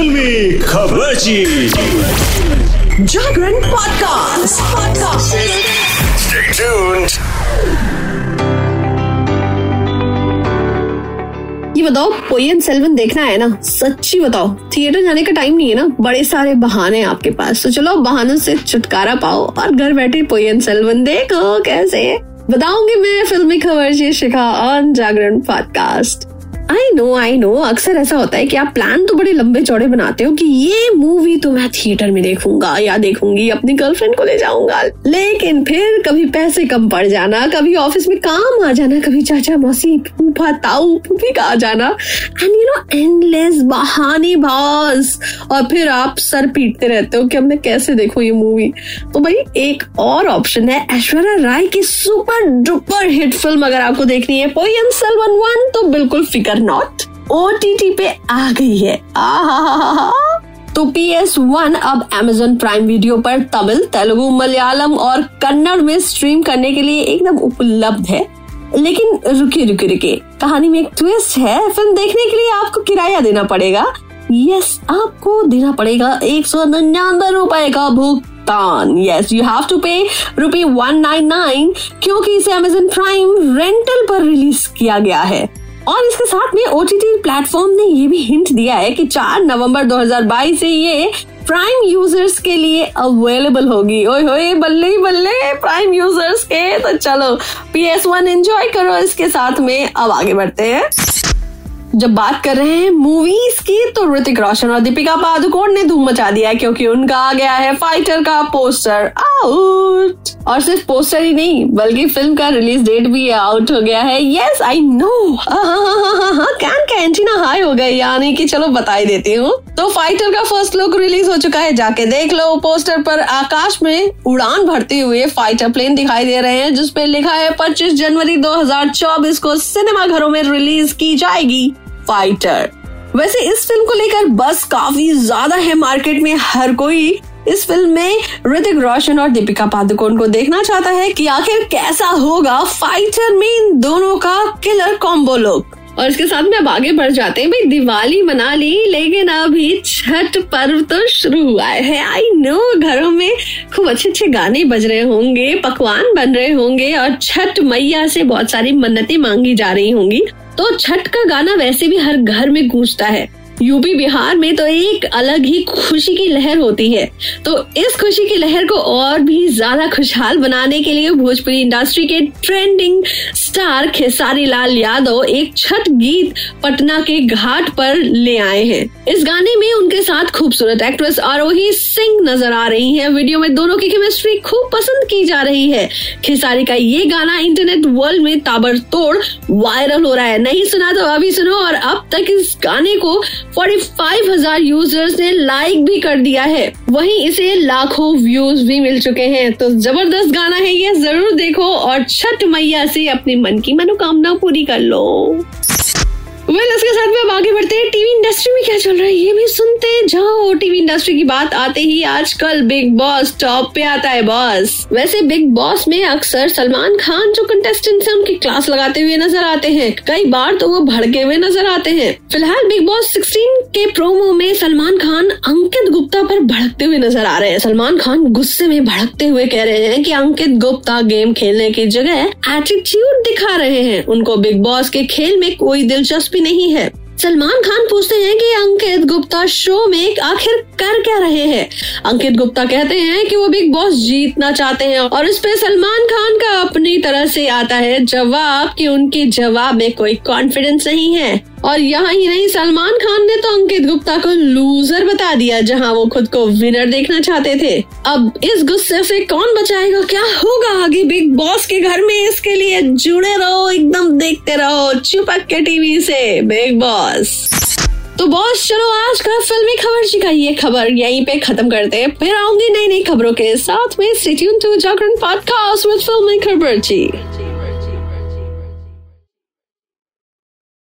फिल्मी खबर जी Jagran podcast podcast Stay tuned. ये बताओ पोयन सेल्वन देखना है ना? सच्ची बताओ थिएटर जाने का टाइम नहीं है ना? बड़े सारे बहाने हैं आपके पास। तो चलो बहानों से छुटकारा पाओ और घर बैठे पोयन सेल्वन देखो कैसे। बताऊँगी मैं फिल्मी खबर जी Shikha on Jagran podcast I know I know अक्सर ऐसा होता है कि आप प्लान तो बड़े लंबे चौड़े बनाते हो कि ये मूवी तो मैं थिएटर में देखूँगा या देखूँगी, अपनी गर्लफ्रेंड को ले जाऊँगा। लेकिन फिर कभी पैसे कम पड़ जाना, कभी ऑफ़िस में काम आ जाना, कभी चाचा मौसी फूफा, ताऊ, फूफी का आ जाना। एंड यू नो एंडलेस बहाने बॉस और फिर आप सर पीटते रहते हो कि अब मैं कैसे देखूँ ये मूवी तो भाई, एक और ऑप्शन है, ऐश्वर्या राय की सुपर डुपर हिट फ़िल्म अगर आपको देखनी है पोयन सेल्वन वन वन तो बिल्कुल फिकर नॉट ओटीटी पे आ गई है। तो पी एस वन अब Amazon प्राइम वीडियो पर तमिल, तेलुगु, मलयालम और कन्नड़ में स्ट्रीम करने के लिए एकदम उपलब्ध है। लेकिन रुके रुके रुके कहानी में एक ट्विस्ट है। फ़िल्म देखने के लिए आपको किराया देना पड़ेगा। यस आपको देना पड़ेगा एक सौ निन्यानवे रूपए का भुगतान। Yes you have to pay rupee one nine nine क्योंकि इसे Amazon प्राइम रेंटल पर रिलीज़ किया गया है। और इसके साथ में ओटीटी प्लेटफॉर्म ने ये भी हिंट दिया है कि 4 नवंबर 2022 से ये प्राइम यूज़र्स के लिए अवेलेबल होगी। ओए होए, बल्ले ही बल्ले प्राइम यूज़र्स के। तो चलो पी एस वन एंजॉय करो इसके साथ में। अब आगे बढ़ते हैं। जब बात कर रहे हैं मूवीज़ की तो ऋतिक रोशन और दीपिका पादुकोण ने धूम मचा दिया क्योंकि उनका आ गया है फाइटर का पोस्टर आउट और सिर्फ़ पोस्टर ही नहीं, बल्कि फ़िल्म का रिलीज़ डेट भी आउट हो गया है। यस आई नो कैन का एंटीना हाई हो गई यानी कि चलो बता ही देती हूँ। तो फाइटर का फ़र्स्ट लुक रिलीज़ हो चुका है, जाके देख लो पोस्टर पर। आकाश में उड़ान भरते हुए फाइटर प्लेन दिखाई दे रहे हैं जिसपे लिखा है 25 जनवरी 2024 को सिनेमा घरों में रिलीज़ की जाएगी फाइटर वैसे इस फ़िल्म को लेकर बस काफ़ी ज़्यादा है मार्केट में हर कोई। इस फ़िल्म में ऋतिक रोशन और दीपिका पादुकोण को देखना चाहता है कि आखिर कैसा होगा फाइटर में इन दोनों का किलर कॉम्बो लुक और इसके साथ में अब आगे बढ़ जाते हैं। भाई, दिवाली मना ली, लेकिन अभी छठ पर्व तो शुरू हुआ है। आई नो घरों में खूब अच्छे अच्छे गाने बज रहे होंगे, पकवान बन रहे होंगे, और छठ मैया से बहुत सारी मन्नतें मांगी जा रही होंगी। तो छठ का गाना वैसे भी हर घर में गूंजता है। यूपी बिहार में तो एक अलग ही खुशी की लहर होती है। तो इस खुशी की लहर को और भी ज़्यादा खुशहाल बनाने के लिए भोजपुरी इंडस्ट्री के ट्रेंडिंग स्टार खेसारी लाल यादव एक छठ गीत पटना के घाट पर ले आए हैं। इस गाने में उनके साथ खूबसूरत एक्ट्रेस आरोही सिंह नज़र आ रही है। वीडियो में दोनों की केमिस्ट्री खूब पसंद की जा रही है। खेसारी का ये गाना इंटरनेट वर्ल्ड में ताबड़तोड़ वायरल हो रहा है। नहीं सुना तो अभी सुनो और अब तक इस गाने को 45,000 यूज़र्स ने लाइक भी कर दिया है। वहीं इसे लाखों व्यूज़ भी मिल चुके हैं। तो ज़बरदस्त गाना है ये ज़रूर देखो और छठ मैया से अपने मन की मनोकामना पूरी कर लो। वेल इसके साथ में अब आगे बढ़ते हैं। टीवी इंडस्ट्री में क्या चल रहा है? ये भी सुनते जाओ। टीवी इंडस्ट्री की बात आते ही आजकल बिग बॉस टॉप पे आता है, बॉस। वैसे बिग बॉस में अक्सर सलमान खान, जो कंटेस्टेंट है उनकी क्लास लगाते हुए नज़र आते हैं, कई बार तो वो भड़के हुए नज़र आते हैं। फ़िलहाल बिग बॉस 16 के प्रोमो में सलमान खान अंकित गुप्ता पर भड़कते हुए नज़र आ रहे हैं। सलमान खान गुस्से में भड़कते हुए कह रहे हैं कि अंकित गुप्ता गेम खेलने की जगह एटीट्यूड दिखा रहे हैं। उनको बिग बॉस के खेल में कोई दिलचस्पी नहीं है। सलमान खान पूछते हैं कि अंकित गुप्ता शो में आखिर कर क्या रहे हैं? अंकित गुप्ता कहते हैं कि वो बिग बॉस जीतना चाहते हैं और इस पे सलमान खान का अपनी तरह से आता है जवाब कि उनके जवाब में कोई कॉन्फिडेंस नहीं है। और यहाँ ही नहीं, सलमान खान ने तो अंकित गुप्ता को लूजर बता दिया, जहाँ वो खुद को विनर देखना चाहते थे। अब इस गुस्से से कौन बचाएगा? क्या होगा आगे बिग बॉस के घर में? इसके लिए जुड़े रहो, एकदम देखते रहो, चुपक के टीवी से, बिग बॉस तो बॉस चलो आज का फिल्मी खबर जी का ये खबर यहीं पे खत्म करते हैं। फिर आऊँगी नई नई खबरों के साथ में। City to Jagran podcast with filmy खबर जी